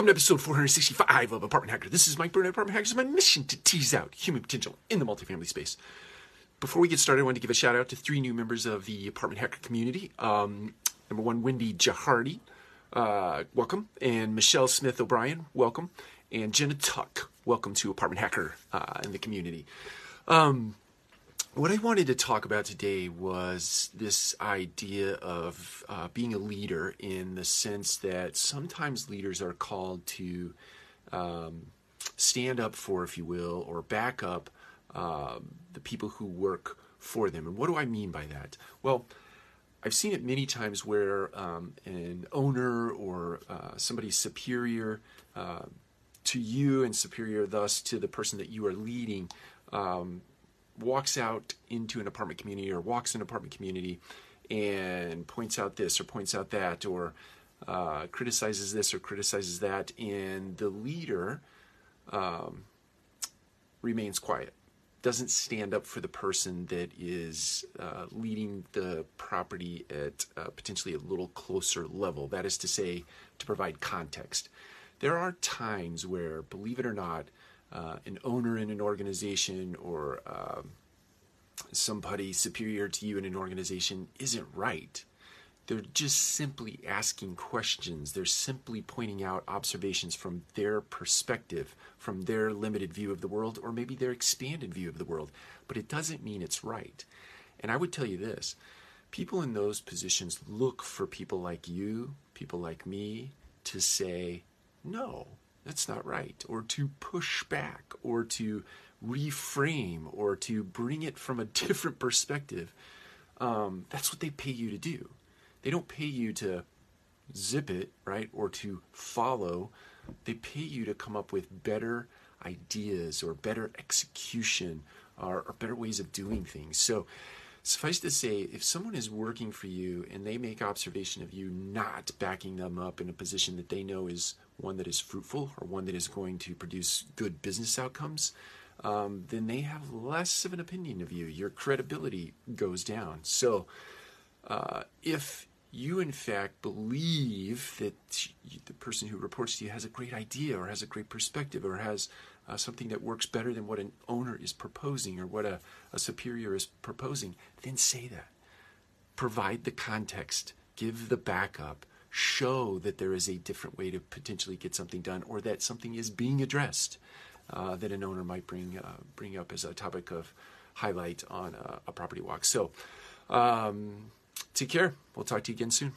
Welcome to episode 465 of Apartment Hacker. This is Mike Burnett, Apartment Hacker. It's my mission to tease out human potential in the multifamily space. Before we get started, I want to give a shout out to three new members of the Apartment Hacker community. Um, number one, Wendy Jahardi, uh, welcome. And Michelle Smith O'Brien, welcome. And Jenna Tuck, welcome to Apartment Hacker uh, in the community. Um, what I wanted to talk about today was this idea of uh, being a leader in the sense that sometimes leaders are called to um, stand up for, if you will, or back up uh, the people who work for them. And what do I mean by that? Well, I've seen it many times where um, an owner or uh, somebody superior uh, to you and superior thus to the person that you are leading um, walks out into an apartment community or walks in an apartment community and points out this or points out that or uh, criticizes this or criticizes that, and the leader um, remains quiet, doesn't stand up for the person that is uh, leading the property at uh, potentially a little closer level. That is to say, to provide context. There are times where, believe it or not, uh, an owner in an organization or um, somebody superior to you in an organization isn't right. They're just simply asking questions. They're simply pointing out observations from their perspective, from their limited view of the world, or maybe their expanded view of the world. But it doesn't mean it's right. And I would tell you this people in those positions look for people like you, people like me, to say, no, that's not right, or to push back, or to reframe, or to bring it from a different perspective. Um, that's what they pay you to do. They don't pay you to zip it, right, or to follow. They pay you to come up with better ideas or better execution or, or better ways of doing things. So, suffice to say, if someone is working for you and they make observation of you not backing them up in a position that they know is one that is fruitful or one that is going to produce good business outcomes, um, then they have less of an opinion of you. Your credibility goes down. So, uh, if you in fact believe that the person who reports to you has a great idea or has a great perspective or has uh, something that works better than what an owner is proposing or what a, a superior is proposing, then say that. Provide the context, give the backup, show that there is a different way to potentially get something done or that something is being addressed uh, that an owner might bring, uh, bring up as a topic of highlight on a, a property walk. So, um, take care. We'll talk to you again soon.